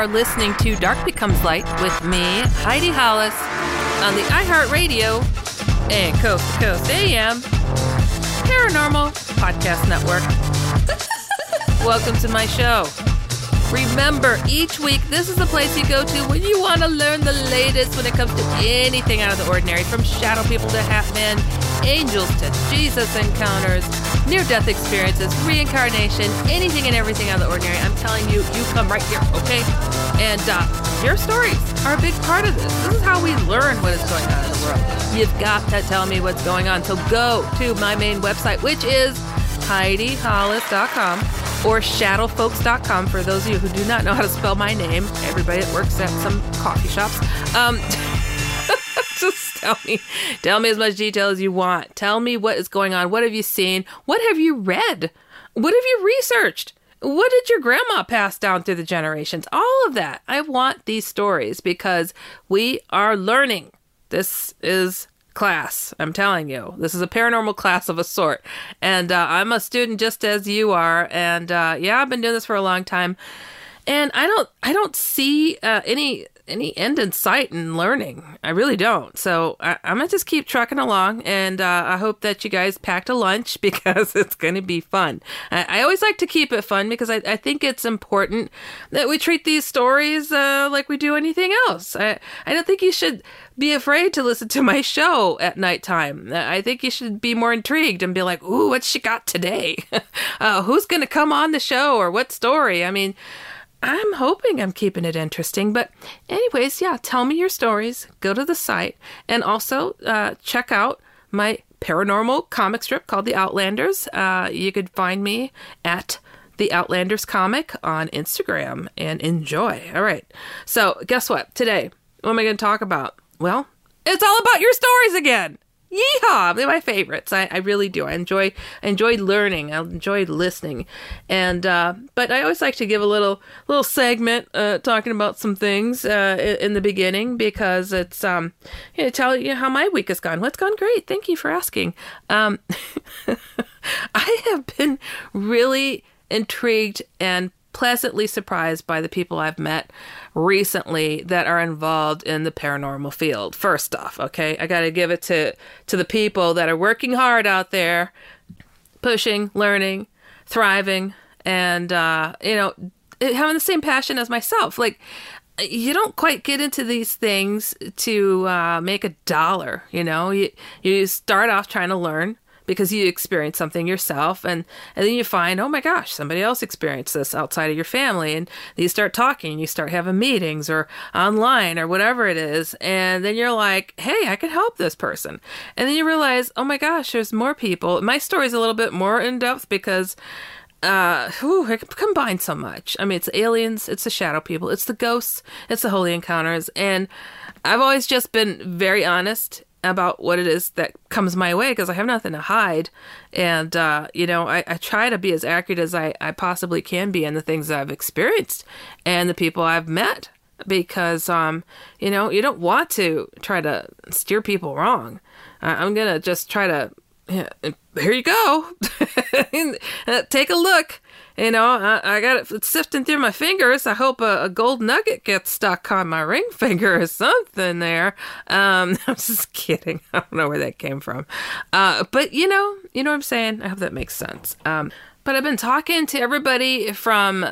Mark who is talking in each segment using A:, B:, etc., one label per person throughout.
A: Are listening to Dark Becomes Light with me, Heidi Hollis, on the iHeartRadio and Coast to Coast AM Paranormal Podcast Network. Welcome to my show. Remember, each week, this is the place you go to when you want to learn the latest when it comes to anything out of the ordinary, from shadow people to hat men, angels to Jesus encounters, near death experiences, reincarnation, anything and everything out of the ordinary. I'm telling you, you come right here, okay? And uh, your stories are a big part of this. This is how we learn what is going on in the world. You've got to tell me what's going on. So go to my main website, which is HeidiHollis.com or shadowfolks.com for those of you who do not know how to spell my name. Everybody that works at some coffee shops. Um, just tell me, tell me as much detail as you want. Tell me what is going on. What have you seen? What have you read? What have you researched? What did your grandma pass down through the generations? All of that. I want these stories because we are learning. This is class. I'm telling you, this is a paranormal class of a sort. And uh, I'm a student just as you are. And uh, yeah, I've been doing this for a long time. And I don't, I don't see uh, any any end in sight in learning. I really don't. So I, am gonna just keep trucking along, and uh, I hope that you guys packed a lunch because it's gonna be fun. I, I always like to keep it fun because I, I, think it's important that we treat these stories uh, like we do anything else. I, I don't think you should be afraid to listen to my show at nighttime. I think you should be more intrigued and be like, "Ooh, what's she got today? uh, who's gonna come on the show or what story?" I mean. I'm hoping I'm keeping it interesting. But, anyways, yeah, tell me your stories. Go to the site and also uh, check out my paranormal comic strip called The Outlanders. Uh, you could find me at The Outlanders Comic on Instagram and enjoy. All right. So, guess what? Today, what am I going to talk about? Well, it's all about your stories again. Yeehaw! They're my favorites. I, I really do. I enjoy I enjoy learning. I enjoy listening, and uh, but I always like to give a little little segment uh, talking about some things uh, in the beginning because it's um you know, tell you how my week has gone. What's gone great. Thank you for asking. Um, I have been really intrigued and pleasantly surprised by the people I've met recently that are involved in the paranormal field. First off, okay, I got to give it to to the people that are working hard out there, pushing, learning, thriving, and uh, you know, having the same passion as myself. Like you don't quite get into these things to uh, make a dollar. You know, you you start off trying to learn because you experience something yourself and, and then you find, oh my gosh, somebody else experienced this outside of your family. And you start talking, you start having meetings or online or whatever it is. And then you're like, hey, I can help this person. And then you realize, oh my gosh, there's more people. My story's a little bit more in depth because uh whew, it so much. I mean, it's aliens, it's the shadow people, it's the ghosts, it's the holy encounters, and I've always just been very honest about what it is that comes my way because I have nothing to hide. And, uh, you know, I, I, try to be as accurate as I, I possibly can be in the things I've experienced and the people I've met because, um, you know, you don't want to try to steer people wrong. I'm going to just try to, here you go. Take a look you know, I, I got it sifting through my fingers. I hope a, a, gold nugget gets stuck on my ring finger or something there. Um, I'm just kidding. I don't know where that came from. Uh, but you know, you know what I'm saying? I hope that makes sense. Um, but I've been talking to everybody from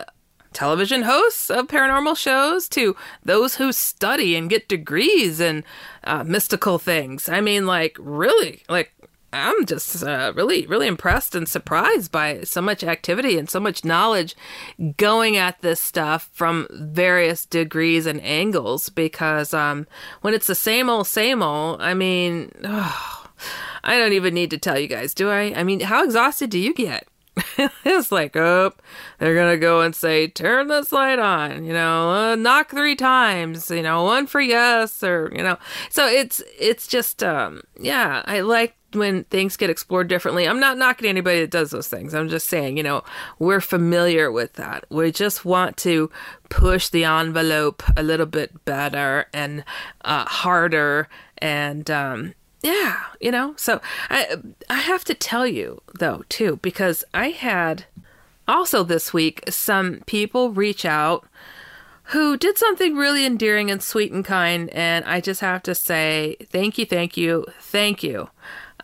A: television hosts of paranormal shows to those who study and get degrees in uh, mystical things. I mean, like, really, like, I'm just uh, really, really impressed and surprised by so much activity and so much knowledge going at this stuff from various degrees and angles. Because um, when it's the same old, same old, I mean, oh, I don't even need to tell you guys, do I? I mean, how exhausted do you get? it's like, oh, they're gonna go and say, turn this light on, you know, uh, knock three times, you know, one for yes, or you know. So it's it's just, um, yeah, I like when things get explored differently. I'm not knocking anybody that does those things. I'm just saying, you know, we're familiar with that. We just want to push the envelope a little bit better and uh, harder and um, yeah, you know. So I I have to tell you though too because I had also this week some people reach out who did something really endearing and sweet and kind and I just have to say thank you, thank you, thank you.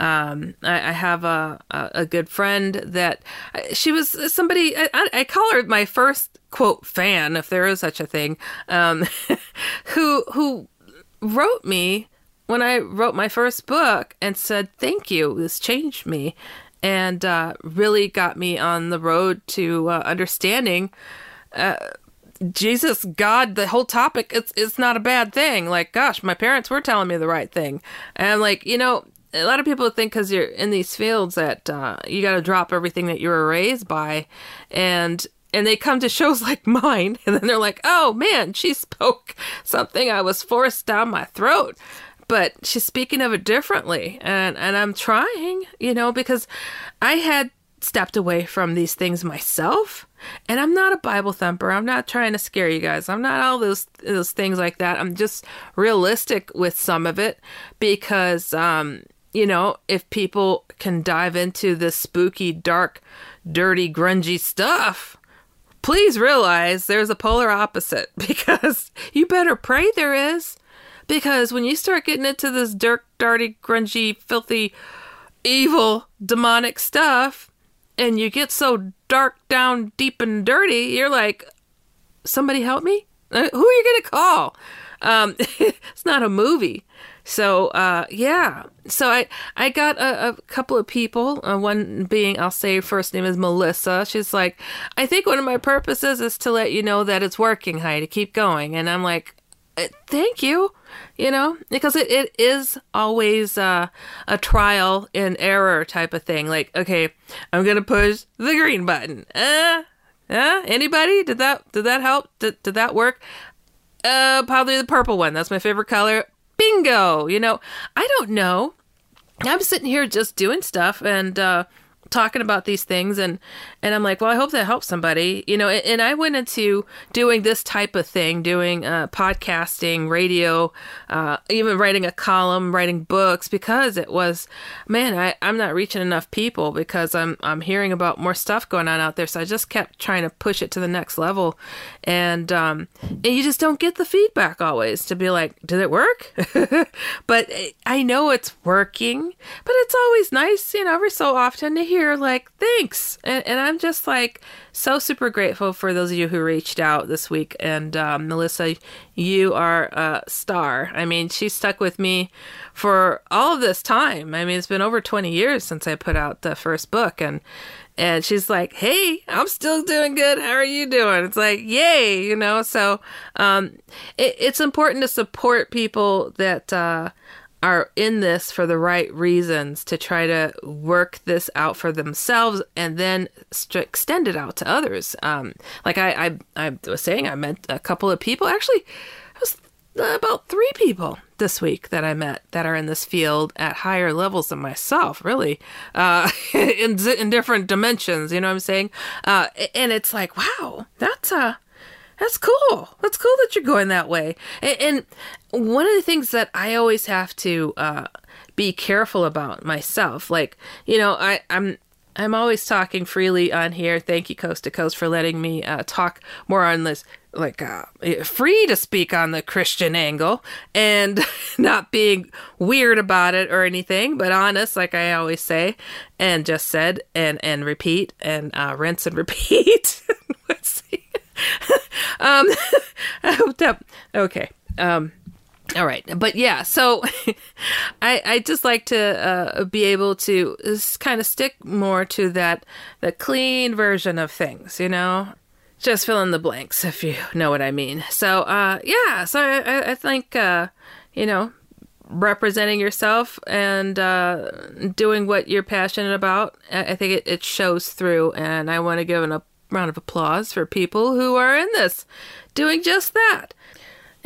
A: Um, I, I, have a, a, good friend that she was somebody I, I, call her my first quote fan if there is such a thing um, who who wrote me when I wrote my first book and said, Thank you, this changed me, and uh, really got me on the road to uh, understanding. Uh, Jesus, God, the whole topic, it's it's not a bad thing. Like, gosh, my parents were telling me the right thing. And like, you know, a lot of people think because you're in these fields that uh, you got to drop everything that you were raised by. And and they come to shows like mine, and then they're like, oh man, she spoke something I was forced down my throat but she's speaking of it differently and and I'm trying, you know, because I had stepped away from these things myself. And I'm not a Bible thumper. I'm not trying to scare you guys. I'm not all those those things like that. I'm just realistic with some of it because um you know, if people can dive into this spooky, dark, dirty, grungy stuff, please realize there's a polar opposite because you better pray there is. Because when you start getting into this dark, dirty, grungy, filthy, evil, demonic stuff, and you get so dark down, deep, and dirty, you're like, somebody help me? Uh, who are you going to call? Um, it's not a movie. So uh, yeah, so I I got a, a couple of people. Uh, one being I'll say first name is Melissa. She's like, I think one of my purposes is to let you know that it's working, Heidi. Keep going. And I'm like, uh, thank you you know because it, it is always uh, a trial and error type of thing like okay i'm gonna push the green button uh, uh anybody did that did that help did, did that work uh probably the purple one that's my favorite color bingo you know? I don't know. I'm sitting here just doing stuff and uh talking about these things and and I'm like, well, I hope that helps somebody, you know. And, and I went into doing this type of thing, doing uh, podcasting, radio, uh, even writing a column, writing books, because it was, man, I I'm not reaching enough people because I'm I'm hearing about more stuff going on out there. So I just kept trying to push it to the next level, and um, and you just don't get the feedback always to be like, did it work? but I know it's working, but it's always nice, you know, every so often to hear like thanks, and, and I'm I'm just like so super grateful for those of you who reached out this week. And um, Melissa, you are a star. I mean, she stuck with me for all of this time. I mean, it's been over 20 years since I put out the first book, and and she's like, "Hey, I'm still doing good. How are you doing?" It's like, "Yay!" You know. So, um, it, it's important to support people that. Uh, are in this for the right reasons to try to work this out for themselves and then st- extend it out to others. Um, like I, I, I was saying, I met a couple of people. Actually, I was about three people this week that I met that are in this field at higher levels than myself, really, uh, in in different dimensions. You know what I'm saying? Uh, and it's like, wow, that's uh that's cool. That's cool that you're going that way. And, and one of the things that I always have to uh, be careful about myself, like you know, I I'm I'm always talking freely on here. Thank you, Coast to Coast, for letting me uh, talk more on this, like, uh, free to speak on the Christian angle and not being weird about it or anything, but honest, like I always say, and just said and and repeat and uh, rinse and repeat. Let's see. Um, okay. Um, all right, but yeah, so I I just like to uh, be able to kind of stick more to that the clean version of things, you know, just fill in the blanks if you know what I mean. So uh, yeah, so I, I think uh, you know representing yourself and uh, doing what you're passionate about, I think it, it shows through, and I want to give an, round of applause for people who are in this doing just that.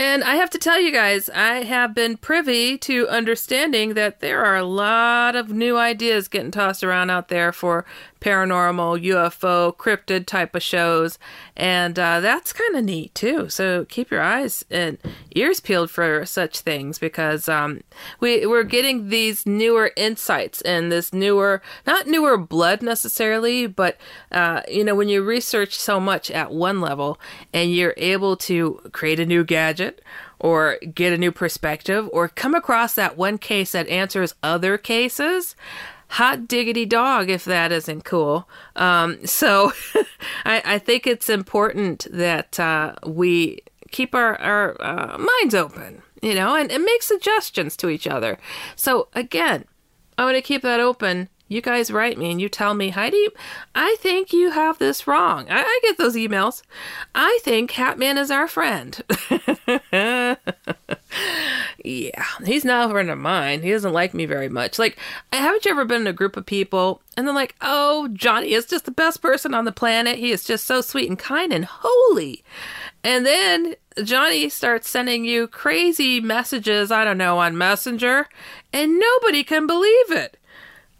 A: And I have to tell you guys, I have been privy to understanding that there are a lot of new ideas getting tossed around out there for paranormal, UFO, cryptid type of shows. And uh, that's kind of neat too. So keep your eyes and ears peeled for such things because um, we, we're getting these newer insights and this newer, not newer blood necessarily, but, uh, you know, when you research so much at one level and you're able to create a new gadget or get a new perspective or come across that one case that answers other cases hot diggity dog if that isn't cool. Um, so I, I, think it's important that uh, we keep our, our uh, minds open, you know, and, and make suggestions to each other. So again, I want to keep that open. You guys write me and you tell me, Heidi, I think you have this wrong. I, I get those emails. I think Hatman is our friend. yeah, he's not a friend of mine. He doesn't like me very much. Like, haven't you ever been in a group of people and they're like, oh, Johnny is just the best person on the planet. He is just so sweet and kind and holy. And then Johnny starts sending you crazy messages, I don't know, on Messenger, and nobody can believe it.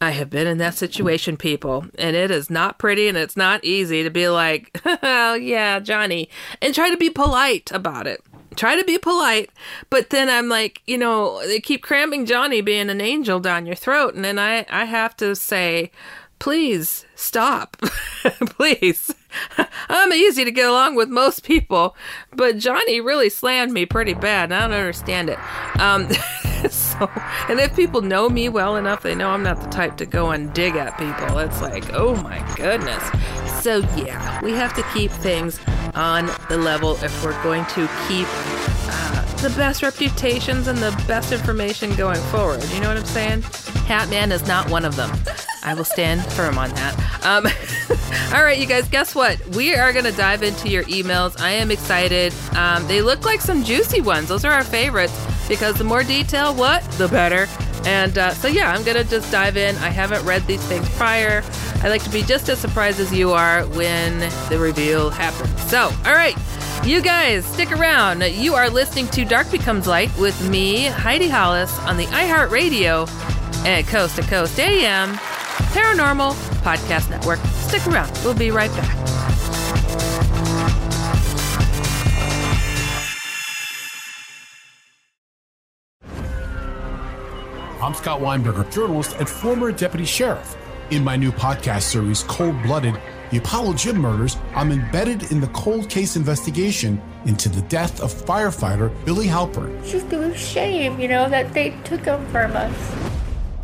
A: I have been in that situation, people, and it is not pretty and it's not easy to be like, oh, yeah, Johnny, and try to be polite about it try to be polite, but then I'm like, you know, they keep cramming Johnny being an angel down your throat, and then I I have to say, please stop, please. I'm easy to get along with most people, but Johnny really slammed me pretty bad, and I don't understand it. Um, so, and if people know me well enough, they know I'm not the type to go and dig at people. It's like, oh my goodness. So, yeah, we have to keep things on the level if we're going to keep uh, the best reputations and the best information going forward. You know what I'm saying? Hatman is not one of them. I will stand firm on that. Um, all right, you guys, guess what? We are going to dive into your emails. I am excited. Um, they look like some juicy ones. Those are our favorites because the more detail, what? The better. And uh, so, yeah, I'm going to just dive in. I haven't read these things prior. I like to be just as surprised as you are when the reveal happens. So, all right, you guys, stick around. You are listening to Dark Becomes Light with me, Heidi Hollis, on the iHeartRadio and Coast to Coast AM Paranormal Podcast Network. Stick around. We'll be right back.
B: I'm Scott Weinberger, journalist and former deputy sheriff. In my new podcast series, Cold Blooded The Apollo Gym Murders, I'm embedded in the cold case investigation into the death of firefighter Billy Halpern.
C: It's just a shame, you know, that they took him from us.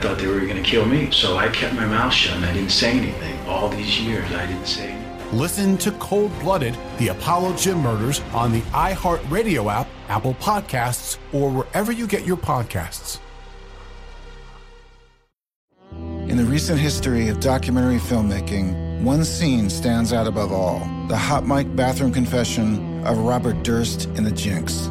D: Thought they were going to kill me, so I kept my mouth shut and I didn't say anything. All these years, I didn't say anything.
B: Listen to Cold Blooded, the Apollo Gym Murders on the iHeartRadio app, Apple Podcasts, or wherever you get your podcasts.
E: In the recent history of documentary filmmaking, one scene stands out above all the hot mic bathroom confession of Robert Durst in The Jinx.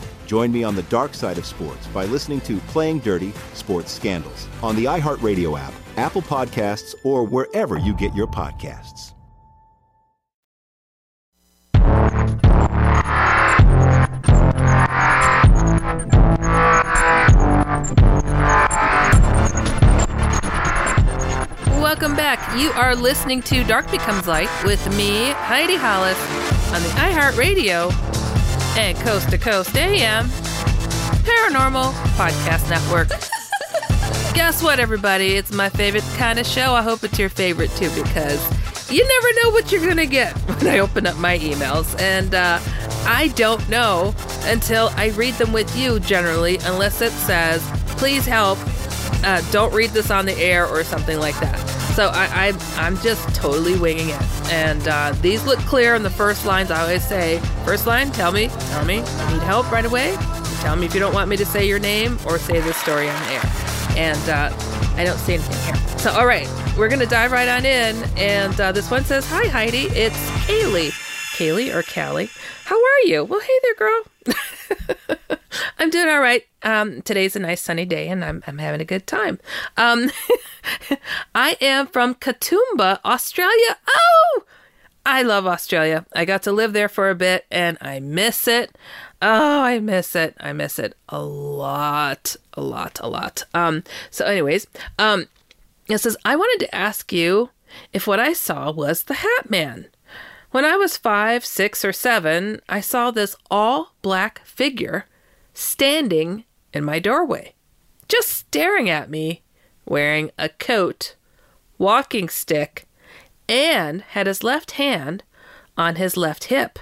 F: Join me on the dark side of sports by listening to Playing Dirty Sports Scandals on the iHeartRadio app, Apple Podcasts, or wherever you get your podcasts.
A: Welcome back. You are listening to Dark Becomes Light with me, Heidi Hollis, on the iHeartRadio and Coast to Coast AM Paranormal Podcast Network. Guess what, everybody? It's my favorite kind of show. I hope it's your favorite too, because you never know what you're going to get when I open up my emails. And uh, I don't know until I read them with you, generally, unless it says, please help. Uh, don't read this on the air or something like that. So I, I I'm just totally winging it. And uh, these look clear in the first lines. I always say, first line, tell me, tell me, I need help right away. Tell me if you don't want me to say your name or say this story on air. And uh, I don't see anything here. So all right, we're gonna dive right on in. And uh, this one says, "Hi Heidi, it's Kaylee, Kaylee or Callie. How are you? Well, hey there, girl." I'm doing all right. Um, today's a nice sunny day and I'm, I'm having a good time. Um, I am from Katoomba, Australia. Oh, I love Australia. I got to live there for a bit and I miss it. Oh, I miss it. I miss it a lot, a lot, a lot. Um, so, anyways, um, it says, I wanted to ask you if what I saw was the Hat Man. When I was five, six, or seven, I saw this all black figure standing in my doorway, just staring at me, wearing a coat, walking stick, and had his left hand on his left hip.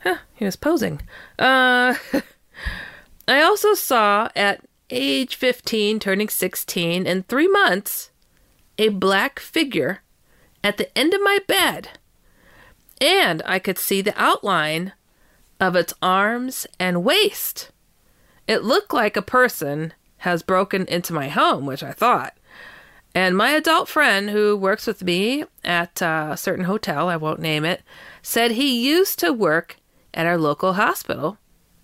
A: Huh, he was posing. Uh, I also saw at age 15, turning 16, in three months, a black figure at the end of my bed. And I could see the outline of its arms and waist. It looked like a person has broken into my home, which I thought. And my adult friend who works with me at a certain hotel, I won't name it, said he used to work at our local hospital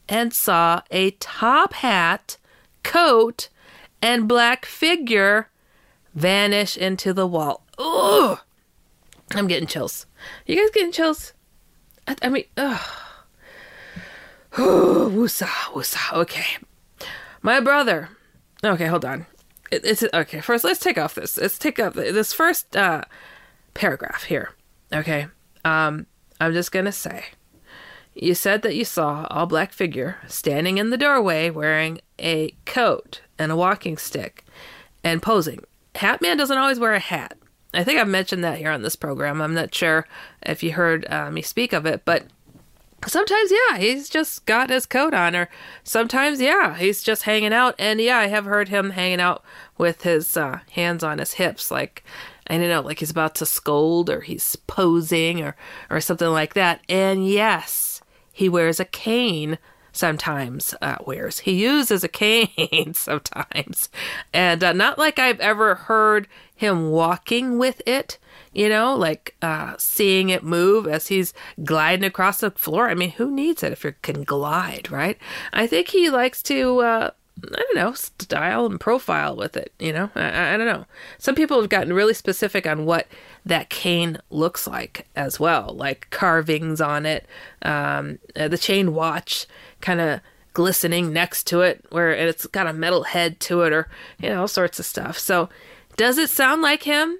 A: and saw a top hat, coat, and black figure vanish into the wall. Ugh! I'm getting chills. You guys getting chills? I, I mean, ugh. woosah, woosah. Okay. My brother. Okay, hold on. It, it's okay. First, let's take off this. Let's take off this first uh, paragraph here. Okay. Um, I'm just gonna say. You said that you saw a black figure standing in the doorway wearing a coat and a walking stick and posing. Hat Man doesn't always wear a hat. I think I've mentioned that here on this program. I'm not sure if you heard uh, me speak of it, but sometimes yeah he's just got his coat on or sometimes yeah he's just hanging out. And yeah i have heard him hanging out with his uh, hands on his hips like i don't know like he's about to scold or he's posing or or something like that. And yes he wears a cane sometimes uh, wears. He uses a cane sometimes. And uh, not like i've ever heard him walking with it you know, like uh, seeing it move as he's gliding across the floor. I mean, who needs it if you can glide, right? I think he likes to, uh, I don't know, style and profile with it, you know? I, I don't know. Some people have gotten really specific on what that cane looks like as well, like carvings on it. Um, uh, the chain watch kind of glistening next to it, where it's got a metal head to it, or you know all sorts of stuff. So, does it sound like him?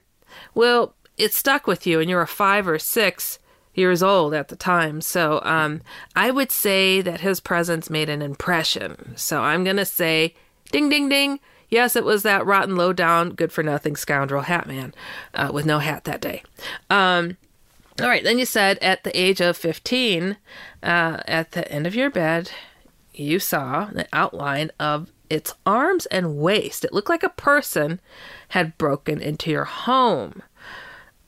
A: Well, it stuck with you, and you were five or six years old at the time. So, um, I would say that his presence made an impression. So, I'm gonna say, ding, ding, ding. Yes, it was that rotten, low down, good for nothing scoundrel hat man uh, with no hat that day. Um, all right, then you said at the age of 15, uh, at the end of your bed, you saw the outline of its arms and waist. It looked like a person had broken into your home.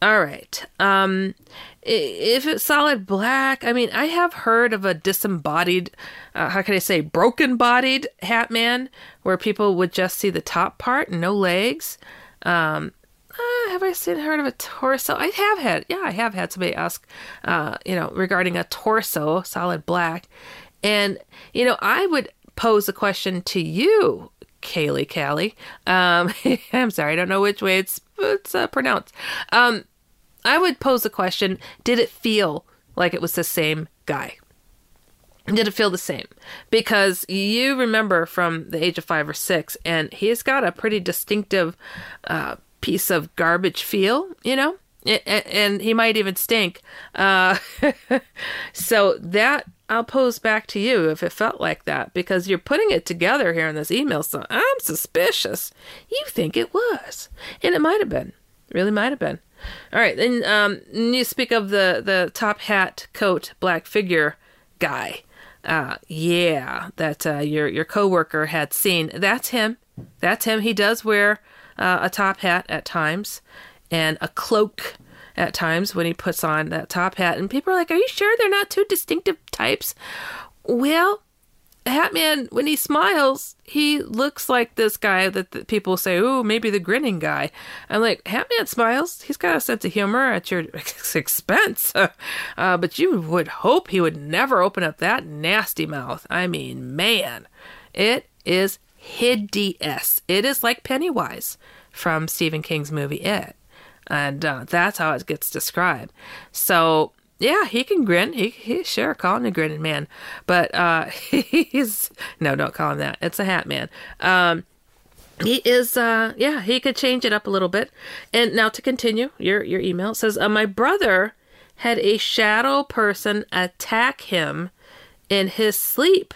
A: All right. Um, if it's solid black, I mean, I have heard of a disembodied, uh, how can I say, broken bodied hat man where people would just see the top part and no legs. Um, uh, have I seen heard of a torso? I have had, yeah, I have had somebody ask, uh, you know, regarding a torso, solid black, and you know, I would pose a question to you, Kaylee Callie. Um, I'm sorry, I don't know which way it's it's uh, pronounced. Um, I would pose the question: Did it feel like it was the same guy? Did it feel the same? Because you remember from the age of five or six, and he's got a pretty distinctive uh, piece of garbage feel, you know? And he might even stink. Uh, so that I'll pose back to you if it felt like that because you're putting it together here in this email. So I'm suspicious. You think it was, and it might have been. Really might have been. All right, then um, you speak of the the top hat, coat, black figure guy. Uh, yeah, that uh, your your coworker had seen. That's him. That's him. He does wear uh, a top hat at times and a cloak at times when he puts on that top hat. And people are like, Are you sure they're not two distinctive types? Well, Hatman, when he smiles, he looks like this guy that, people say, oh, maybe the grinning guy. I'm like, Hatman smiles. He's got a sense of humor at your expense. uh, but you would hope he would never open up that nasty mouth. I mean, man, it is hideous. It is like Pennywise from Stephen King's movie It. And uh, that's how it gets described. So, yeah, he can grin. He, he sure call him a grinning man. But uh, he's, no, don't call him that. It's a hat man. Um, he is uh yeah he could change it up a little bit and now to continue your your email says uh, my brother had a shadow person attack him in his sleep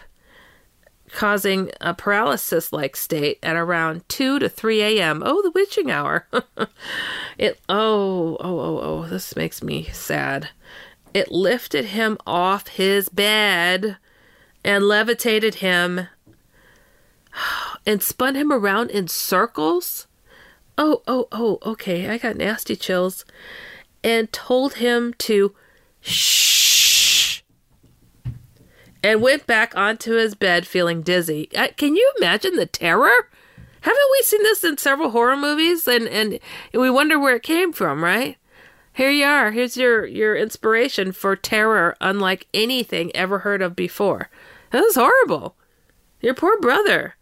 A: causing a paralysis like state at around 2 to 3 a.m. Oh, the witching hour. it oh, oh, oh, oh, this makes me sad. It lifted him off his bed and levitated him and spun him around in circles. Oh, oh, oh, okay, I got nasty chills. And told him to shh and went back onto his bed feeling dizzy. Can you imagine the terror? Haven't we seen this in several horror movies? And, and we wonder where it came from, right? Here you are. Here's your, your inspiration for terror unlike anything ever heard of before. That was horrible. Your poor brother.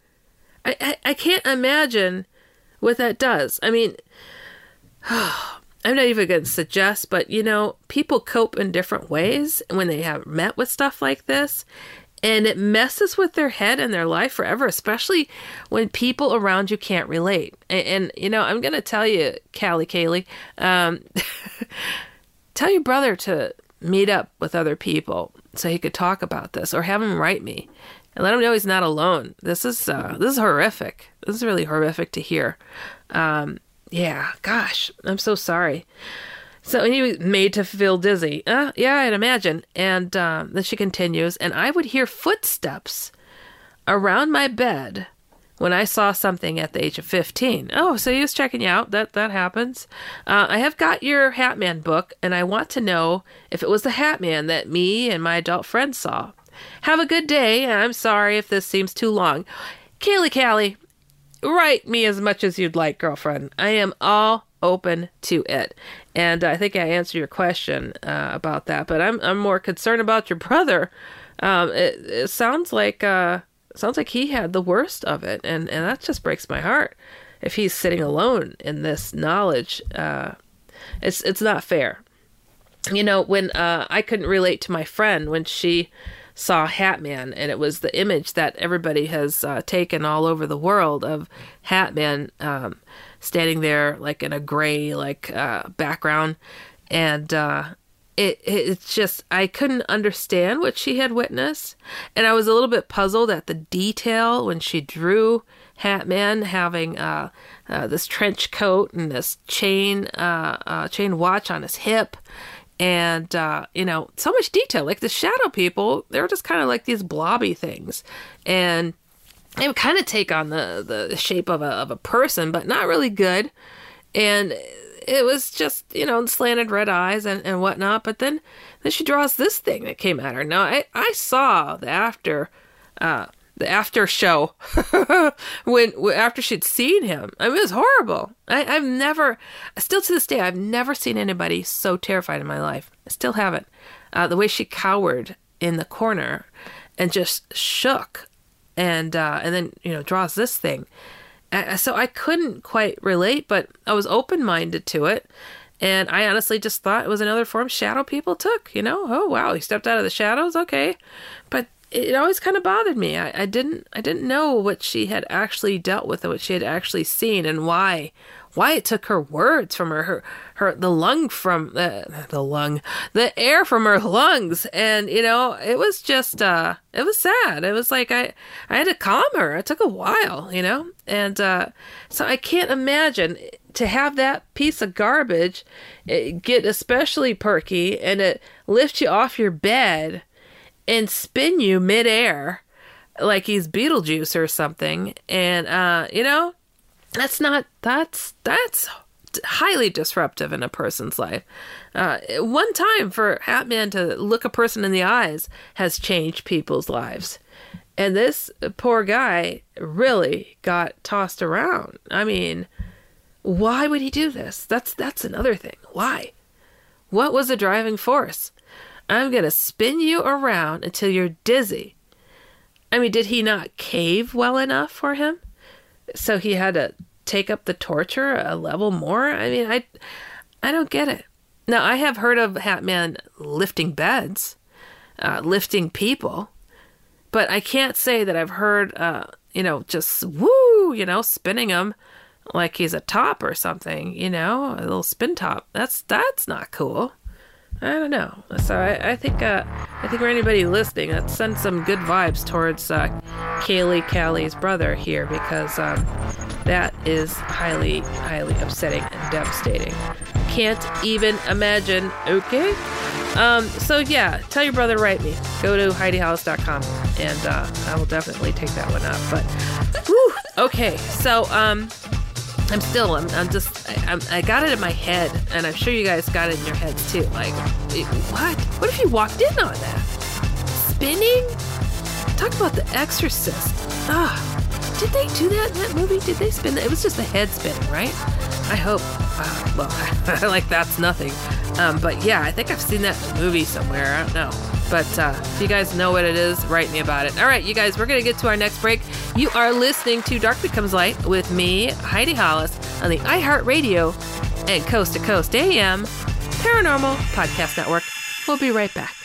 A: I, I, I can't imagine what that does. I mean, I'm not even going to suggest, but you know, people cope in different ways when they have met with stuff like this. And it messes with their head and their life forever, especially when people around you can't relate. And, and you know, I'm going to tell you, Callie Kaylee, um, tell your brother to meet up with other people so he could talk about this or have him write me and let him know he's not alone. This is uh, this is horrific. This is really horrific to hear. Um, yeah, gosh, I'm so sorry. So he was made to feel dizzy. Uh, yeah, I'd imagine. And uh, then she continues, and I would hear footsteps around my bed when I saw something at the age of 15. Oh, so he was checking you out. That that happens. Uh, I have got your Hatman book, and I want to know if it was the Hatman that me and my adult friends saw. Have a good day, I'm sorry if this seems too long. Kaylee Callie, write me as much as you'd like, girlfriend. I am all open to it. And I think I answered your question uh, about that, but I'm I'm more concerned about your brother. Um, it, it sounds like uh, sounds like he had the worst of it, and and that just breaks my heart. If he's sitting alone in this knowledge, uh, it's it's not fair. You know, when uh, I couldn't relate to my friend when she saw Hatman, and it was the image that everybody has uh, taken all over the world of Hatman um, standing there like in a gray like uh, background, and uh, it it's just I couldn't understand what she had witnessed, and I was a little bit puzzled at the detail when she drew Hatman having uh, uh, this trench coat and this chain uh, uh chain watch on his hip, and uh, you know so much detail. Like the shadow people, they're just kind of like these blobby things, and they would kind of take on the the shape of a of a person, but not really good, and it was just you know slanted red eyes and, and whatnot but then then she draws this thing that came at her. Now i i saw the after uh the after show when after she'd seen him. I mean it was horrible. I, i've never still to this day i've never seen anybody so terrified in my life. I still haven't. Uh, the way she cowered in the corner and just shook and uh, and then you know draws this thing so I couldn't quite relate, but I was open minded to it. And I honestly just thought it was another form shadow people took, you know? Oh wow, he stepped out of the shadows, okay. But it always kind of bothered me. I, I didn't I didn't know what she had actually dealt with and what she had actually seen and why why it took her words from her, her, her the lung from uh, the lung, the air from her lungs, and you know it was just uh, it was sad. It was like I I had to calm her. It took a while, you know, and uh, so I can't imagine to have that piece of garbage get especially perky and it lift you off your bed and spin you midair like he's Beetlejuice or something, and uh, you know that's not that's that's highly disruptive in a person's life. Uh, one time for Hatman to look a person in the eyes has changed people's lives. And this poor guy really got tossed around. I mean, why would he do this? That's that's another thing. Why? What was the driving force? I'm going to spin you around until you're dizzy. I mean, did he not cave well enough for him? So he had to take up the torture a level more. I mean, I I don't get it. Now I have heard of Hatman lifting beds, uh, lifting people, but I can't say that I've heard, uh, you know, just woo, you know, spinning him like he's a top or something. You know, a little spin top. That's that's not cool. I don't know. So I, I think uh, I think for anybody listening, let's send some good vibes towards uh, Kaylee Callie's brother here because um, that is highly highly upsetting and devastating. Can't even imagine. Okay. Um, so yeah, tell your brother write me. Go to HeidiHollis.com and uh, I will definitely take that one up. But whew, okay, so um, I'm still, I'm, I'm just, I, I'm, I got it in my head, and I'm sure you guys got it in your heads too. Like, what? What if you walked in on that? Spinning? Talk about The Exorcist. Ah, did they do that in that movie? Did they spin that? It was just the head spinning, right? I hope. Uh, well, like that's nothing. Um, but yeah, I think I've seen that in a movie somewhere. I don't know. But uh, if you guys know what it is, write me about it. All right, you guys, we're going to get to our next break. You are listening to Dark Becomes Light with me, Heidi Hollis, on the iHeartRadio and Coast to Coast AM Paranormal Podcast Network. We'll be right back.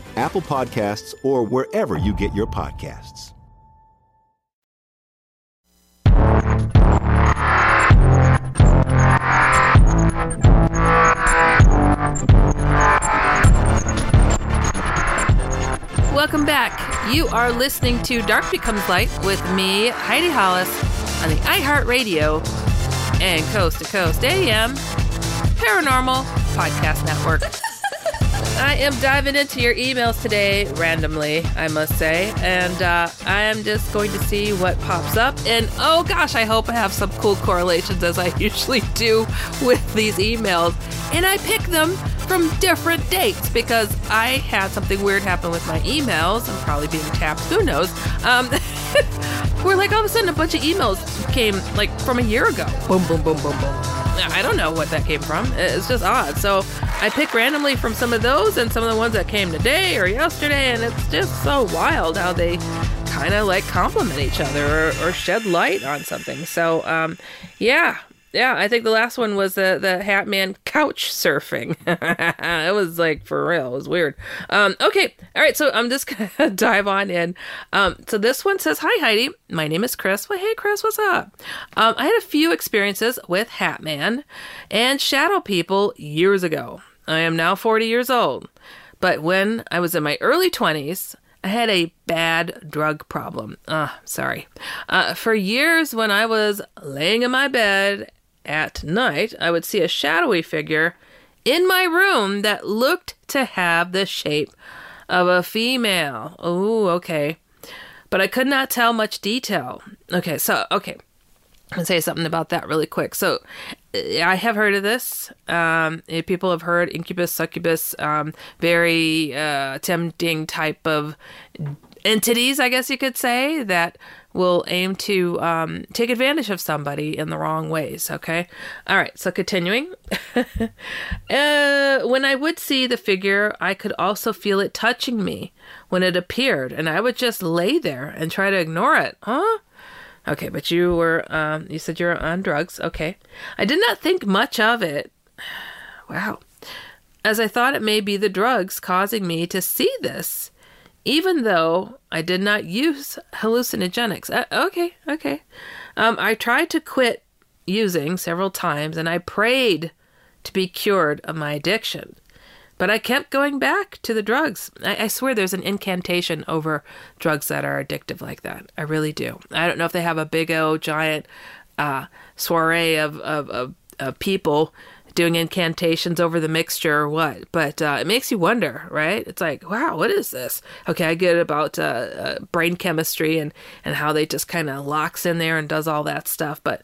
F: Apple Podcasts, or wherever you get your podcasts.
A: Welcome back. You are listening to Dark Becomes Light with me, Heidi Hollis, on the iHeartRadio and Coast to Coast AM Paranormal Podcast Network. I am diving into your emails today randomly, I must say, and uh, I am just going to see what pops up. And oh gosh, I hope I have some cool correlations as I usually do with these emails. And I pick them from different dates because I had something weird happen with my emails. I'm probably being tapped, who knows? Um, where like all of a sudden a bunch of emails came like from a year ago. Boom, boom, boom, boom, boom. I don't know what that came from. It's just odd. So I pick randomly from some of those and some of the ones that came today or yesterday, and it's just so wild how they kind of like complement each other or, or, shed light on something. So, um, yeah, yeah, I think the last one was the the Hat Man couch surfing. it was like for real. It was weird. Um, okay, all right. So I'm just gonna dive on in. Um, so this one says, "Hi Heidi, my name is Chris. Well, hey Chris, what's up? Um, I had a few experiences with Hat Man and shadow people years ago. I am now 40 years old, but when I was in my early 20s." I had a bad drug problem. Ah, sorry. Uh, for years, when I was laying in my bed at night, I would see a shadowy figure in my room that looked to have the shape of a female. Oh, okay. But I could not tell much detail. Okay, so, okay. I'll say something about that really quick. So, I have heard of this. Um, people have heard incubus, succubus, um, very uh, tempting type of entities, I guess you could say, that will aim to um, take advantage of somebody in the wrong ways. Okay. All right. So continuing. uh, when I would see the figure, I could also feel it touching me when it appeared, and I would just lay there and try to ignore it. Huh? Okay, but you were, um, you said you're on drugs. Okay. I did not think much of it. Wow. As I thought it may be the drugs causing me to see this even though I did not use hallucinogenics. Uh, okay, okay. Um, I tried to quit using several times and I prayed to be cured of my addiction. But I kept going back to the drugs. I, I, swear there's an incantation over drugs that are addictive like that. I really do. I don't know if they have a big old giant uh, soiree of, of, of, of people doing incantations over the mixture or what. But uh, it makes you wonder, right? It's like, wow, what is this? Okay, I get about uh, uh, brain chemistry and, and how they just kind of locks in there and does all that stuff. But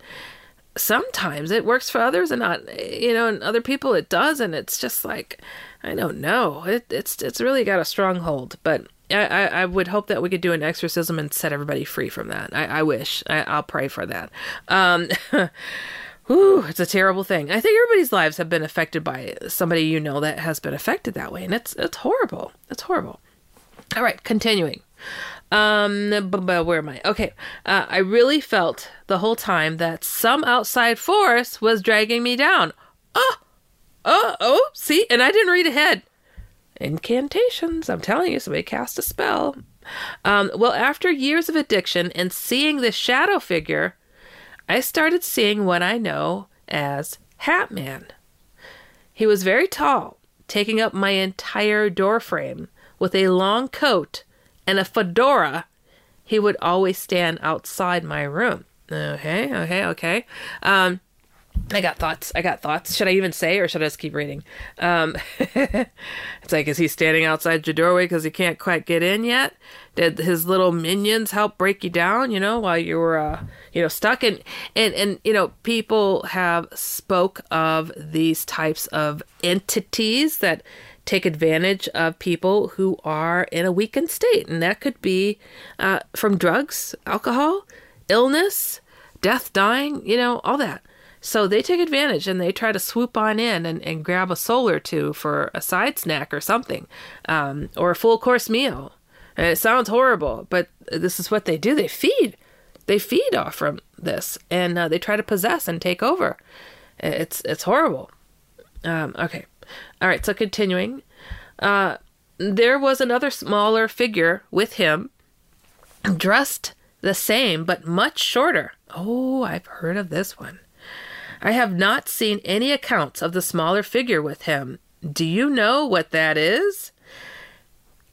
A: sometimes it works for others and not, you know, and other people it does. And it's just like, I don't know. It, it's, it's really got a stronghold. But I, I, I, would hope that we could do an exorcism and set everybody free from that. I, I wish. I, will pray for that. Um, Whew, it's a terrible thing. I think everybody's lives have been affected by somebody you know that has been affected that way, and it's it's horrible. It's horrible. All right, continuing. Um, but where am I? Okay, uh, I really felt the whole time that some outside force was dragging me down. Oh, oh, oh! See, and I didn't read ahead. Incantations. I'm telling you, somebody cast a spell. Um, well, after years of addiction and seeing this shadow figure I started seeing what I know as Hat Man. He was very tall, taking up my entire doorframe, with a long coat and a fedora. He would always stand outside my room. Okay, okay, okay. Um, I got thoughts. I got thoughts. Should I even say, or should I just keep reading? Um, it's like, is he standing outside your doorway because he can't quite get in yet? Did his little minions help break you down? You know, while you were, uh, you know, stuck and and and you know, people have spoke of these types of entities that take advantage of people who are in a weakened state, and that could be uh, from drugs, alcohol, illness, death, dying. You know, all that. So they take advantage and they try to swoop on in and, and grab a soul or two for a side snack or something, um, or a full course meal. And it sounds horrible, but this is what they do. They feed. They feed off from this, and uh, they try to possess and take over. It's it's horrible. Um, okay, all right. So continuing, uh, there was another smaller figure with him, dressed the same but much shorter. Oh, I've heard of this one. I have not seen any accounts of the smaller figure with him. Do you know what that is?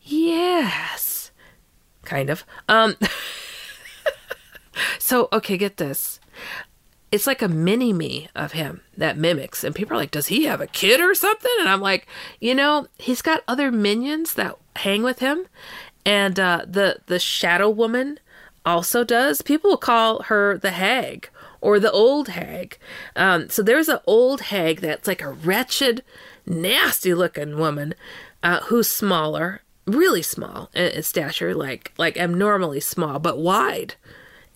A: Yes. Kind of. Um So, okay, get this. It's like a mini me of him that mimics and people are like, "Does he have a kid or something?" And I'm like, "You know, he's got other minions that hang with him and uh the the shadow woman also does. People call her the hag or the old hag. Um, so there's an old hag that's like a wretched, nasty looking woman uh, who's smaller, really small in stature, like like abnormally small, but wide.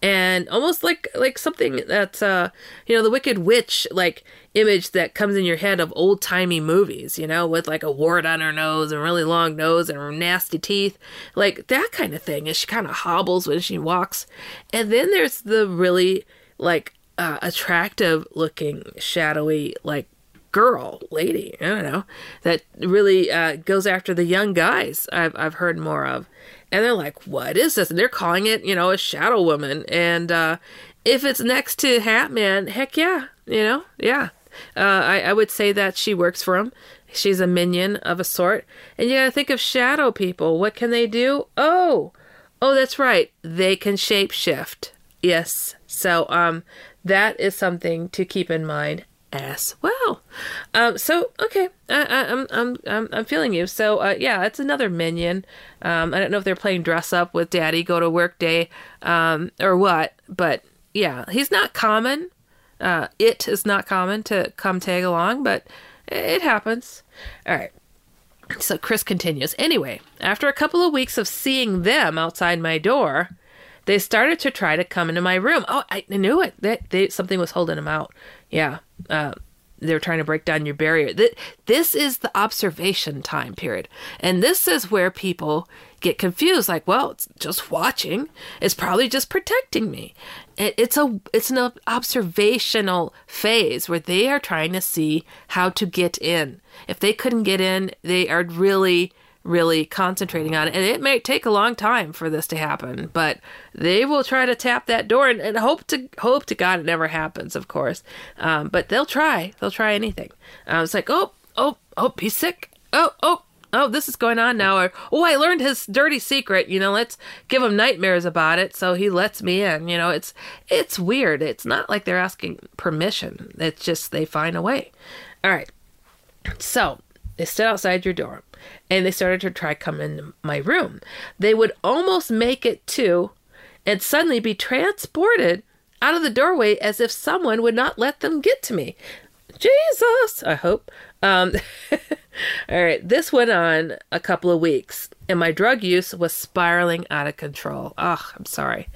A: And almost like like something that's uh you know the Wicked Witch like image that comes in your head of old timey movies, you know, with like a wart on her nose and really long nose and nasty teeth, like that kind of thing. And she kind of hobbles when she walks. And then there's the really like uh, attractive looking, shadowy, like girl, lady, I don't know, that really uh, goes after the young guys I've, I've heard more of. And they're like, what is this? And they're calling it, you know, a shadow woman. And uh, if it's next to Hat Man, heck yeah, you know, yeah. Uh, I, I would say that she works for him. She's a minion of a sort. And you gotta think of shadow people. What can they do? Oh, oh, that's right. They can shapeshift. Yes. So, um, that is something to keep in mind as well. Um, so okay, I, am I'm, I'm I'm I'm feeling you. So uh, yeah, it's another minion. Um, I don't know if they're playing dress up with Daddy Go to Work Day um, or what, but yeah, he's not common. Uh, it is not common to come tag along, but it happens. All right. So Chris continues. Anyway, after a couple of weeks of seeing them outside my door, they started to try to come into my room. Oh, I knew it. That they, something was holding them out. Yeah. Uh, they're trying to break down your barrier. This is the observation time period. And this is where people get confused like, well, it's just watching. It's probably just protecting me. It's a it's an observational phase where they are trying to see how to get in. If they couldn't get in, they are really really concentrating on it. And it may take a long time for this to happen, but they will try to tap that door and, and hope to hope to God it never happens, of course. Um, but they'll try. They'll try anything. Uh, it's like, oh, oh, oh, he's sick. Oh, oh, oh, this is going on now. Or, oh, I learned his dirty secret. You know, let's give him nightmares about it, so he lets me in. You know, it's it's weird. It's not like they're asking permission. It's just they find a way. All right. So they stood outside your door and they started to try come in my room. They would almost make it to and suddenly be transported out of the doorway as if someone would not let them get to me. Jesus, I hope. Um, all right, this went on a couple of weeks, and my drug use was spiraling out of control. Oh, I'm sorry.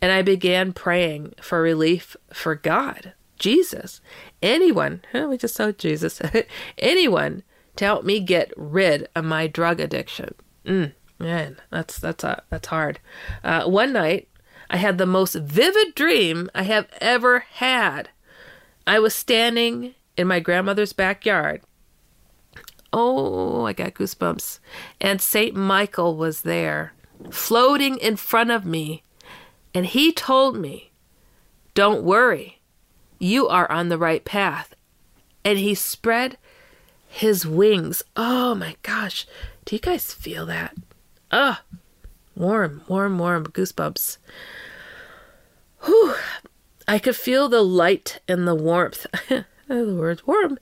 A: And I began praying for relief for God, Jesus, anyone. we just saw Jesus. anyone to help me get rid of my drug addiction. Mm, man, that's that's uh, that's hard. Uh, one night, I had the most vivid dream I have ever had. I was standing in my grandmother's backyard. Oh, I got goosebumps. And Saint Michael was there, floating in front of me, and he told me, "Don't worry, you are on the right path." And he spread his wings. Oh my gosh. Do you guys feel that? Oh, warm, warm, warm goosebumps. Whew, I could feel the light and the warmth, the word warm,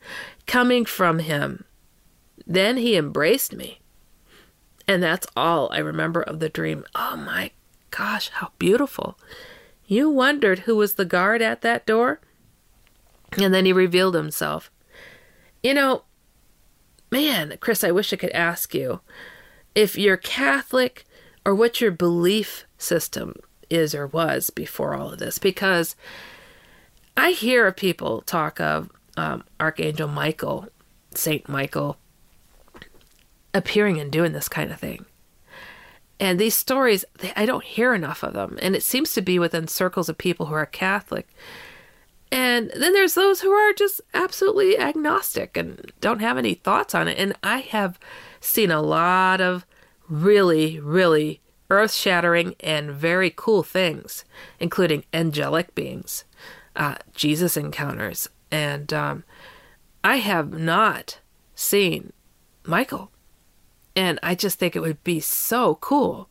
A: coming from him. Then he embraced me. And that's all I remember of the dream. Oh my gosh, how beautiful. You wondered who was the guard at that door? And then he revealed himself. You know, man, Chris, I wish I could ask you if you're Catholic or what your belief system is or was before all of this, because I hear people talk of um, Archangel Michael, Saint Michael, appearing and doing this kind of thing. And these stories, they, I don't hear enough of them. And it seems to be within circles of people who are Catholic. And then there's those who are just absolutely agnostic and don't have any thoughts on it. And I have seen a lot of really, really earth shattering and very cool things, including angelic beings, uh, Jesus encounters. And um, I have not seen Michael. And I just think it would be so cool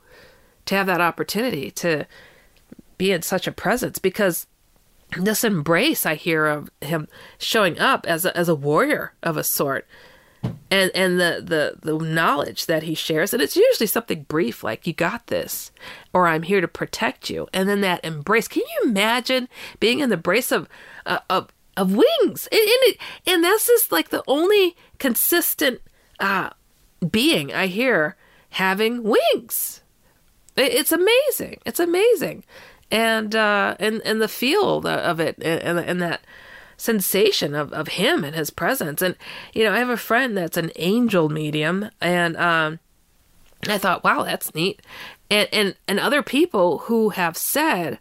A: to have that opportunity to be in such a presence because this embrace I hear of him showing up as a, as a warrior of a sort and and the, the the knowledge that he shares and it's usually something brief like you got this or I'm here to protect you and then that embrace can you imagine being in the embrace of uh, of of wings and, and, it, and that's just like the only consistent uh, being I hear having wings. It's amazing. It's amazing, and uh, and and the feel of it, and and that sensation of, of him and his presence. And you know, I have a friend that's an angel medium, and um, I thought, wow, that's neat. And and and other people who have said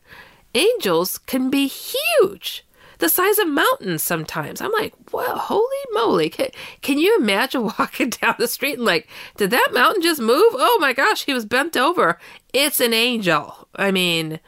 A: angels can be huge the size of mountains sometimes. I'm like, well, holy moly. Can, can you imagine walking down the street and like, did that mountain just move? Oh my gosh, he was bent over. It's an angel. I mean,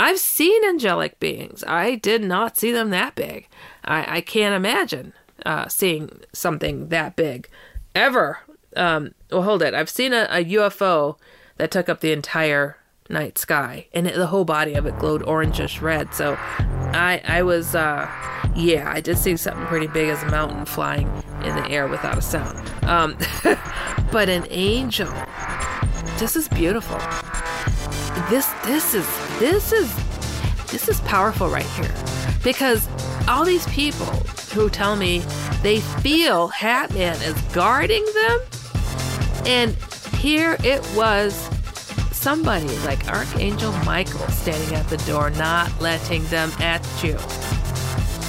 A: I've seen angelic beings. I did not see them that big. I, I can't imagine uh, seeing something that big ever. Um, well, hold it. I've seen a, a UFO that took up the entire night sky, and it, the whole body of it glowed orangish red. So, I I was uh, yeah, I did see something pretty big as a mountain flying in the air without a sound. Um, but an angel, this is beautiful. This this is this is this is powerful right here because all these people who tell me they feel Hatman is guarding them, and here it was somebody like Archangel Michael standing at the door, not letting them at you.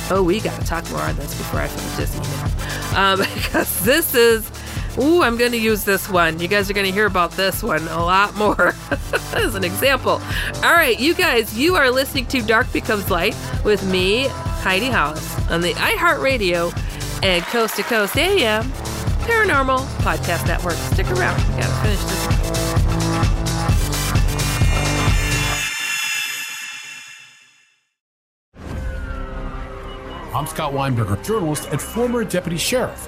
A: Oh, we got to talk more on this before I finish this email. Um, because this is, ooh, I'm going to use this one. You guys are going to hear about this one a lot more as an example. All right, you guys, you are listening to Dark Becomes Light with me, Heidi Hollis, on the iHeartRadio and Coast to Coast AM Paranormal Podcast Network. Stick around. We got to finish this.
B: I'm Scott Weinberger, journalist and former deputy sheriff.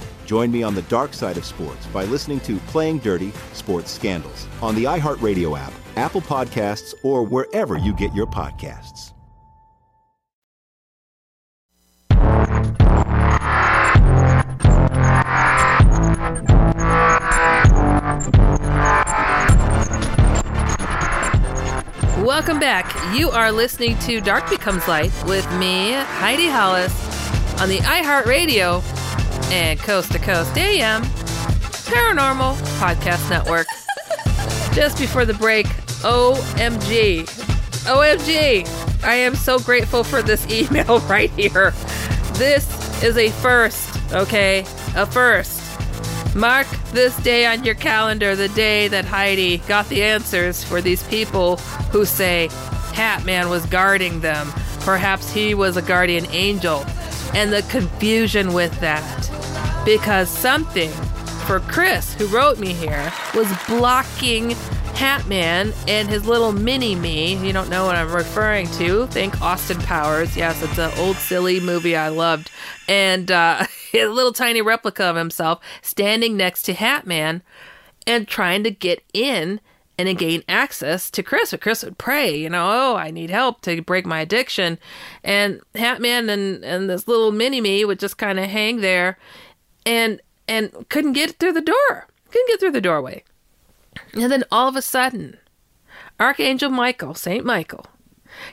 F: Join me on the dark side of sports by listening to Playing Dirty Sports Scandals on the iHeartRadio app, Apple Podcasts, or wherever you get your podcasts.
A: Welcome back. You are listening to Dark Becomes Light with me, Heidi Hollis, on the iHeartRadio and Coast to Coast AM Paranormal Podcast Network. Just before the break, OMG. OMG. I am so grateful for this email right here. This is a first, okay? A first. Mark this day on your calendar, the day that Heidi got the answers for these people who say Hat Man was guarding them. Perhaps he was a guardian angel. And the confusion with that. Because something for Chris, who wrote me here, was blocking Hatman and his little mini me. You don't know what I'm referring to. Think Austin Powers. Yes, it's an old silly movie I loved. And uh, a little tiny replica of himself standing next to Hatman and trying to get in and gain access to Chris. But Chris would pray, you know, oh, I need help to break my addiction. And Hatman and, and this little mini me would just kind of hang there and and couldn't get through the door. Couldn't get through the doorway. And then all of a sudden, Archangel Michael, Saint Michael,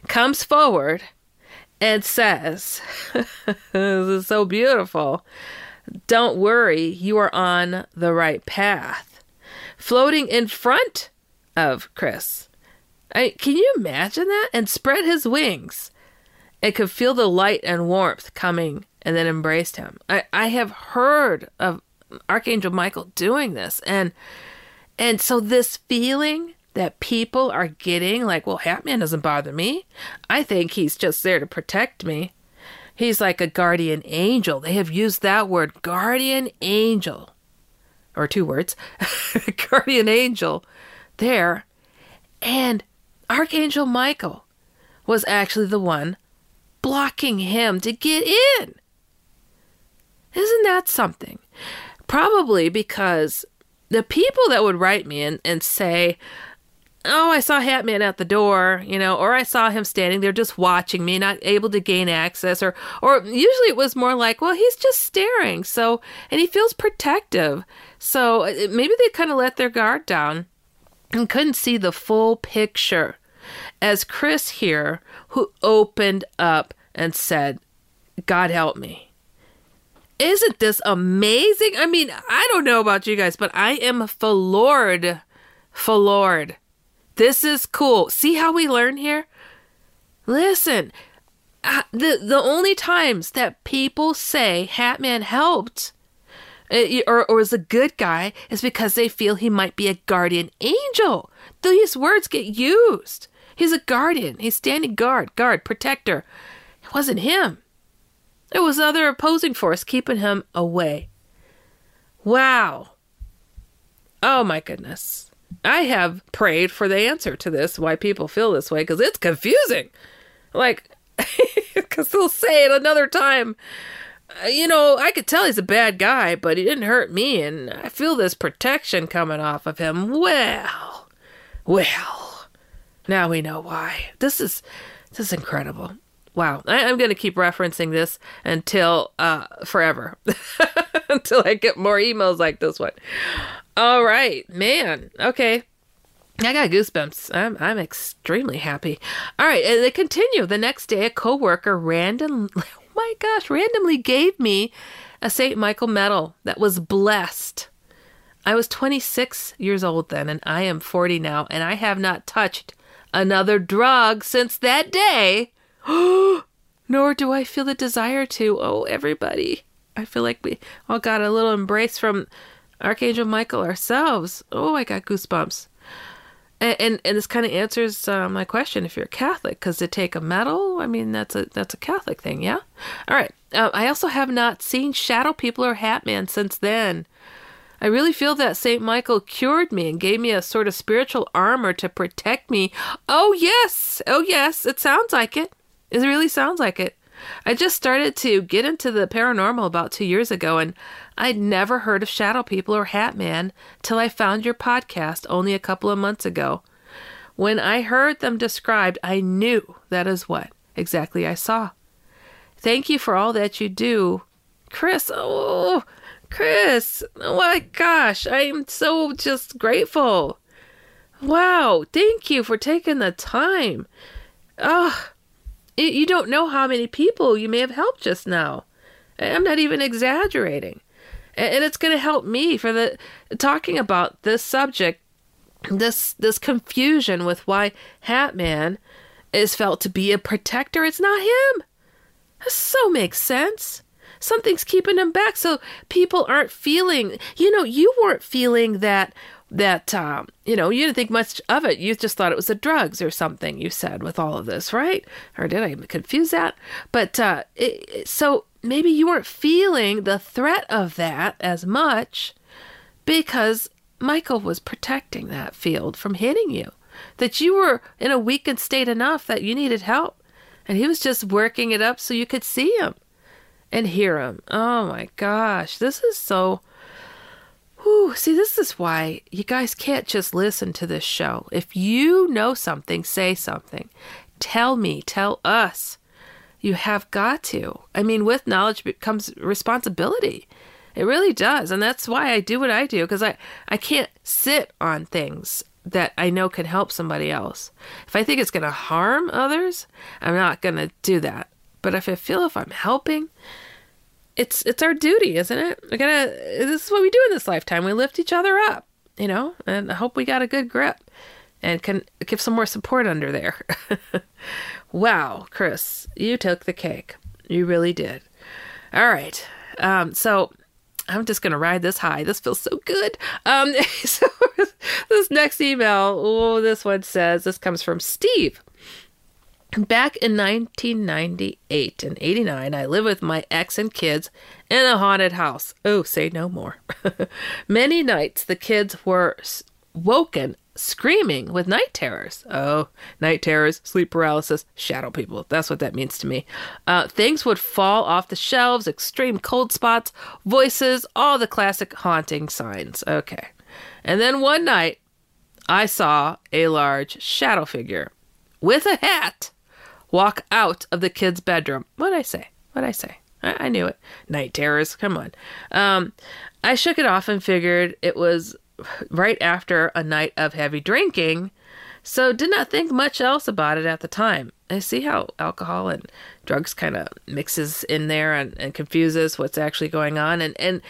A: comes forward and says, This is so beautiful. Don't worry, you are on the right path. Floating in front of Chris. I, can you imagine that? And spread his wings. And could feel the light and warmth coming and then embraced him. I, I have heard of Archangel Michael doing this and and so this feeling that people are getting like, well, Hatman doesn't bother me. I think he's just there to protect me. He's like a guardian angel. They have used that word, guardian angel, or two words, guardian angel, there. And Archangel Michael was actually the one blocking him to get in. Isn't that something? Probably because the people that would write me and, and say, Oh, I saw Hatman at the door, you know, or I saw him standing there just watching me, not able to gain access, or or usually it was more like, well, he's just staring, so and he feels protective, so uh, maybe they kind of let their guard down and couldn't see the full picture. As Chris here, who opened up and said, "God help me." Isn't this amazing? I mean, I don't know about you guys, but I am floored. Floored. This is cool. See how we learn here? Listen, uh, the the only times that people say Hatman helped uh, or, or is a good guy is because they feel he might be a guardian angel. These words get used. He's a guardian. He's standing guard, guard, protector. It wasn't him. There was other opposing force keeping him away. Wow. Oh my goodness. I have prayed for the answer to this, why people feel this way, because it's confusing. Like, because they'll say it another time. Uh, you know, I could tell he's a bad guy, but he didn't hurt me, and I feel this protection coming off of him. Well, well, now we know why. This is this is incredible. Wow, I, am going to keep referencing this until uh, forever, until I get more emails like this one. All right, man. Okay, I got goosebumps. I'm I'm extremely happy. All right, and they continue. The next day, a coworker random, oh my gosh, randomly gave me a St. Michael medal that was blessed. I was 26 years old then, and I am 40 now, and I have not touched another drug since that day. Nor do I feel the desire to. Oh, everybody. I feel like we all got a little embrace from Archangel Michael ourselves. Oh, I got goosebumps. And and, and this kind of answers uh, my question: If you're Catholic, because to take a medal, I mean that's a that's a Catholic thing, yeah. All right. Uh, I also have not seen Shadow People or Hat Man since then. I really feel that St. Michael cured me and gave me a sort of spiritual armor to protect me. Oh, yes. Oh, yes. It sounds like it. It really sounds like it. I just started to get into the paranormal about two years ago, and I'd never heard of Shadow People or Hat Man till I found your podcast only a couple of months ago. When I heard them described, I knew that is what exactly I saw. Thank you for all that you do. Chris, oh, Chris, oh my gosh, I'm so just grateful. Wow, thank you for taking the time. Oh, you don't know how many people you may have helped just now. I'm not even exaggerating. And it's going to help me for the talking about this subject, this this confusion with why Hatman is felt to be a protector. It's not him. This so makes sense. Something's keeping him back so people aren't feeling, you know, you weren't feeling that that um, you know you didn't think much of it. You just thought it was the drugs or something you said with all of this right? Or did i confuse that? But uh, it, so maybe you weren't feeling the threat of that as much because michael was protecting that field from hitting you. That you were in a weakened state enough that you needed help and he was just working it up so you could see him and hear him. Oh my gosh this is so Whew, see, this is why you guys can't just listen to this show. If you know something, say something. Tell me, tell us. You have got to. I mean, with knowledge comes responsibility. It really does. And that's why I do what I do, because I, I can't sit on things that I know can help somebody else. If I think it's going to harm others, I'm not going to do that. But if I feel if I'm helping, it's it's our duty, isn't it? We gotta. This is what we do in this lifetime. We lift each other up, you know. And I hope we got a good grip and can give some more support under there. wow, Chris, you took the cake. You really did. All right. Um, so I'm just gonna ride this high. This feels so good. Um, so this next email, oh, this one says this comes from Steve. Back in 1998 and 89, I lived with my ex and kids in a haunted house. Oh, say no more. Many nights the kids were woken screaming with night terrors. Oh, night terrors, sleep paralysis, shadow people. That's what that means to me. Uh, things would fall off the shelves, extreme cold spots, voices, all the classic haunting signs. Okay. And then one night, I saw a large shadow figure with a hat walk out of the kid's bedroom. What'd I say? What'd I say? I, I knew it. Night terrors. Come on. Um, I shook it off and figured it was right after a night of heavy drinking, so did not think much else about it at the time. I see how alcohol and drugs kind of mixes in there and, and confuses what's actually going on and, and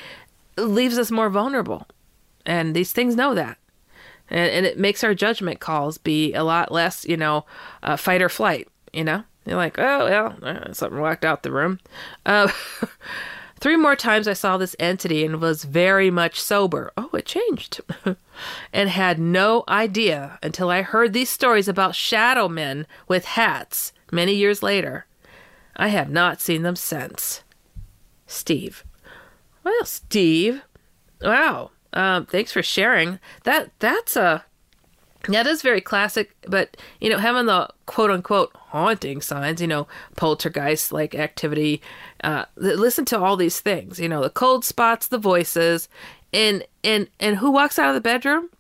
A: leaves us more vulnerable. And these things know that. And, and it makes our judgment calls be a lot less, you know, uh, fight or flight you know? You're like, oh, well, uh, something walked out the room. Uh, three more times I saw this entity and was very much sober. Oh, it changed. and had no idea until I heard these stories about shadow men with hats many years later. I have not seen them since. Steve. Well, Steve. Wow. Um, thanks for sharing. That that's a that is very classic, but you know, having the quote unquote haunting signs, you know, poltergeist like activity, uh, listen to all these things, you know, the cold spots, the voices, and and and who walks out of the bedroom?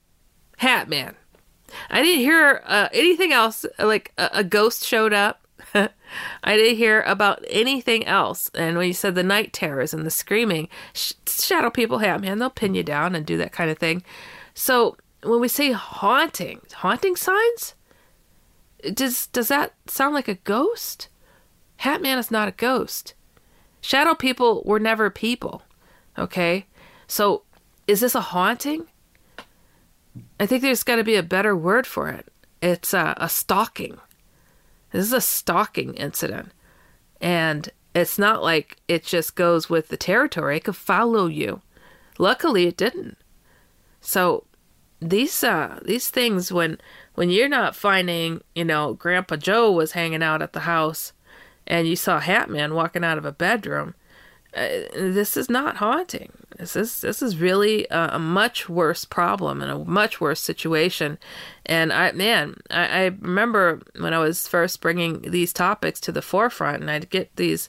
A: Hat Man. I didn't hear uh, anything else. Like a, a ghost showed up. I didn't hear about anything else. And when you said the night terrors and the screaming, sh- shadow people, Hat Man, they'll pin you down and do that kind of thing. So when we say haunting, haunting signs, does does that sound like a ghost? Hatman is not a ghost. Shadow people were never people. Okay? So is this a haunting? I think there's got to be a better word for it. It's a, a stalking. This is a stalking incident. And It's not like it just goes with the territory. It could follow you. Luckily, it didn't. So these uh these things when when you're not finding, you know, Grandpa Joe was hanging out at the house, and you saw Hatman walking out of a bedroom. Uh, this is not haunting. This is this is really a, a, much worse problem and a much worse situation. And I, man, I, I remember when I was first bringing these topics to the forefront, and I'd get these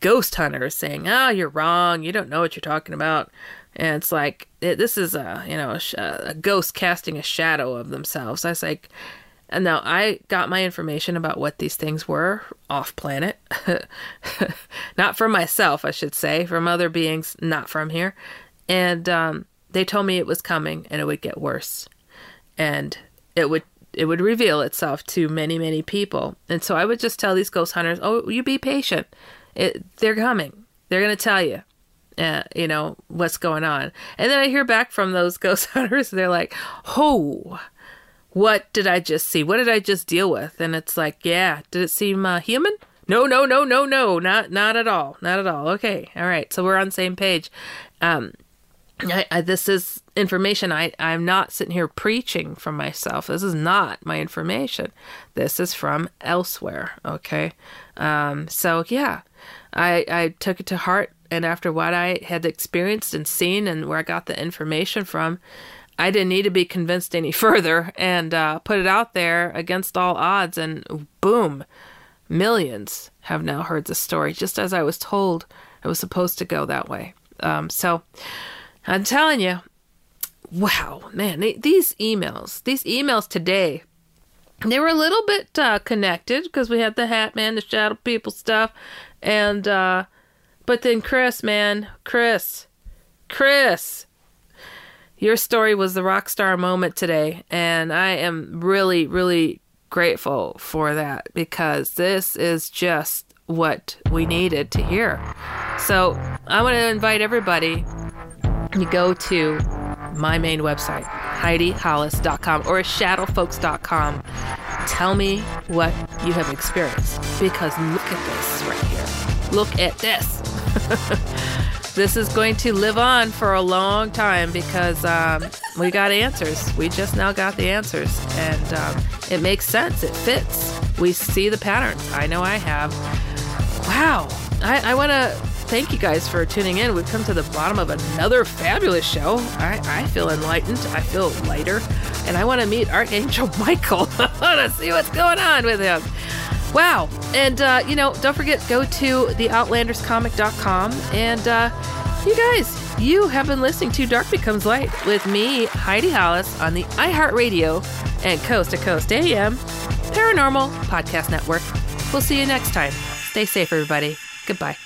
A: ghost hunters saying, "Oh, you're wrong. You don't know what you're talking about." And it's like it, this is a you know a, a ghost casting a shadow of themselves. I was like, and now I got my information about what these things were off planet. not from myself, I should say, from other beings not from here. And um, they told me it was coming and it would get worse. And it would it would reveal itself to many, many people. And so I would just tell these ghost hunters, "Oh, you be patient. It, they're coming. They're going to tell you." Uh, you know what's going on and then i hear back from those ghost hunters they're like oh what did I just see? What did I just deal with? And it's like, yeah, did it seem uh, human? No, no, no, no, no, not not at all, not at all. Okay, all right, so we're on same page. Um, I, I, this is information. I I'm not sitting here preaching from myself. This is not my information. This is from elsewhere. Okay, um, so yeah, I I took it to heart, and after what I had experienced and seen, and where I got the information from, I didn't need to be convinced any further and uh, put it out there against all odds, and boom, millions have now heard the story, just as I was told it was supposed to go that way. Um, so I'm telling you, wow, man, these emails, these emails today, they were a little bit uh, connected because we had the Hat Man, the Shadow People stuff, and uh, but then Chris, man, Chris, Chris your story was the rock star moment today, and I am really, really grateful for that because this is just what we needed to hear. So I want to invite everybody to go to my main website, HeidiHollis.com or shadowfolks.com. Tell me what you have experienced because look at this. Look at this. this is going to live on for a long time because um, we got answers. We just now got the answers, and um, it makes sense. It fits. We see the patterns. I know I have. Wow. I, I want to thank you guys for tuning in. We've come to the bottom of another fabulous show. I, I feel enlightened. I feel lighter. And I want to meet Archangel Michael. I want to see what's going on with him. Wow. And, uh, you know, don't forget, go to theoutlanderscomic.com. And, uh, you guys, you have been listening to Dark Becomes Light with me, Heidi Hollis, on the iHeartRadio and Coast to Coast AM Paranormal Podcast Network. We'll see you next time. Stay safe, everybody. Goodbye.